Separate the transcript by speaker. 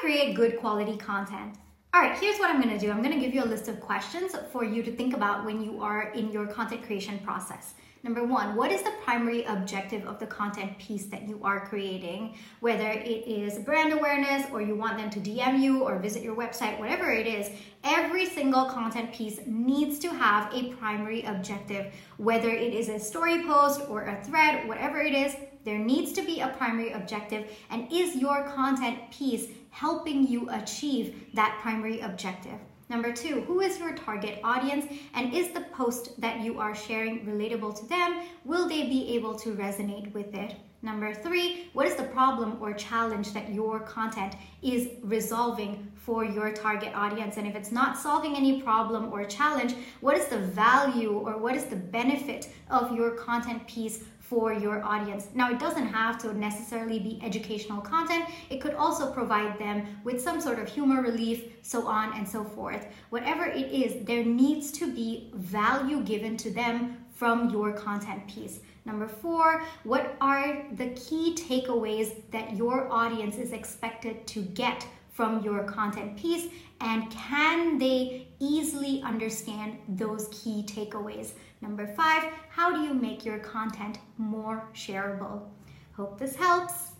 Speaker 1: create good quality content? All right, here's what I'm gonna do. I'm gonna give you a list of questions for you to think about when you are in your content creation process. Number one, what is the primary objective of the content piece that you are creating? Whether it is brand awareness or you want them to DM you or visit your website, whatever it is, every single content piece needs to have a primary objective. Whether it is a story post or a thread, whatever it is, there needs to be a primary objective. And is your content piece helping you achieve that primary objective? Number two, who is your target audience? And is the post that you are sharing relatable to them? Will they be able to resonate with it? Number three, what is the problem or challenge that your content is resolving for your target audience? And if it's not solving any problem or challenge, what is the value or what is the benefit of your content piece for your audience. Now, it doesn't have to necessarily be educational content, it could also provide them with some sort of humor relief, so on and so forth. Whatever it is, there needs to be value given to them from your content piece. Number four, what are the key takeaways that your audience is expected to get from your content piece and can they easily understand those key takeaways? Number five, how do you make your content more shareable? Hope this helps.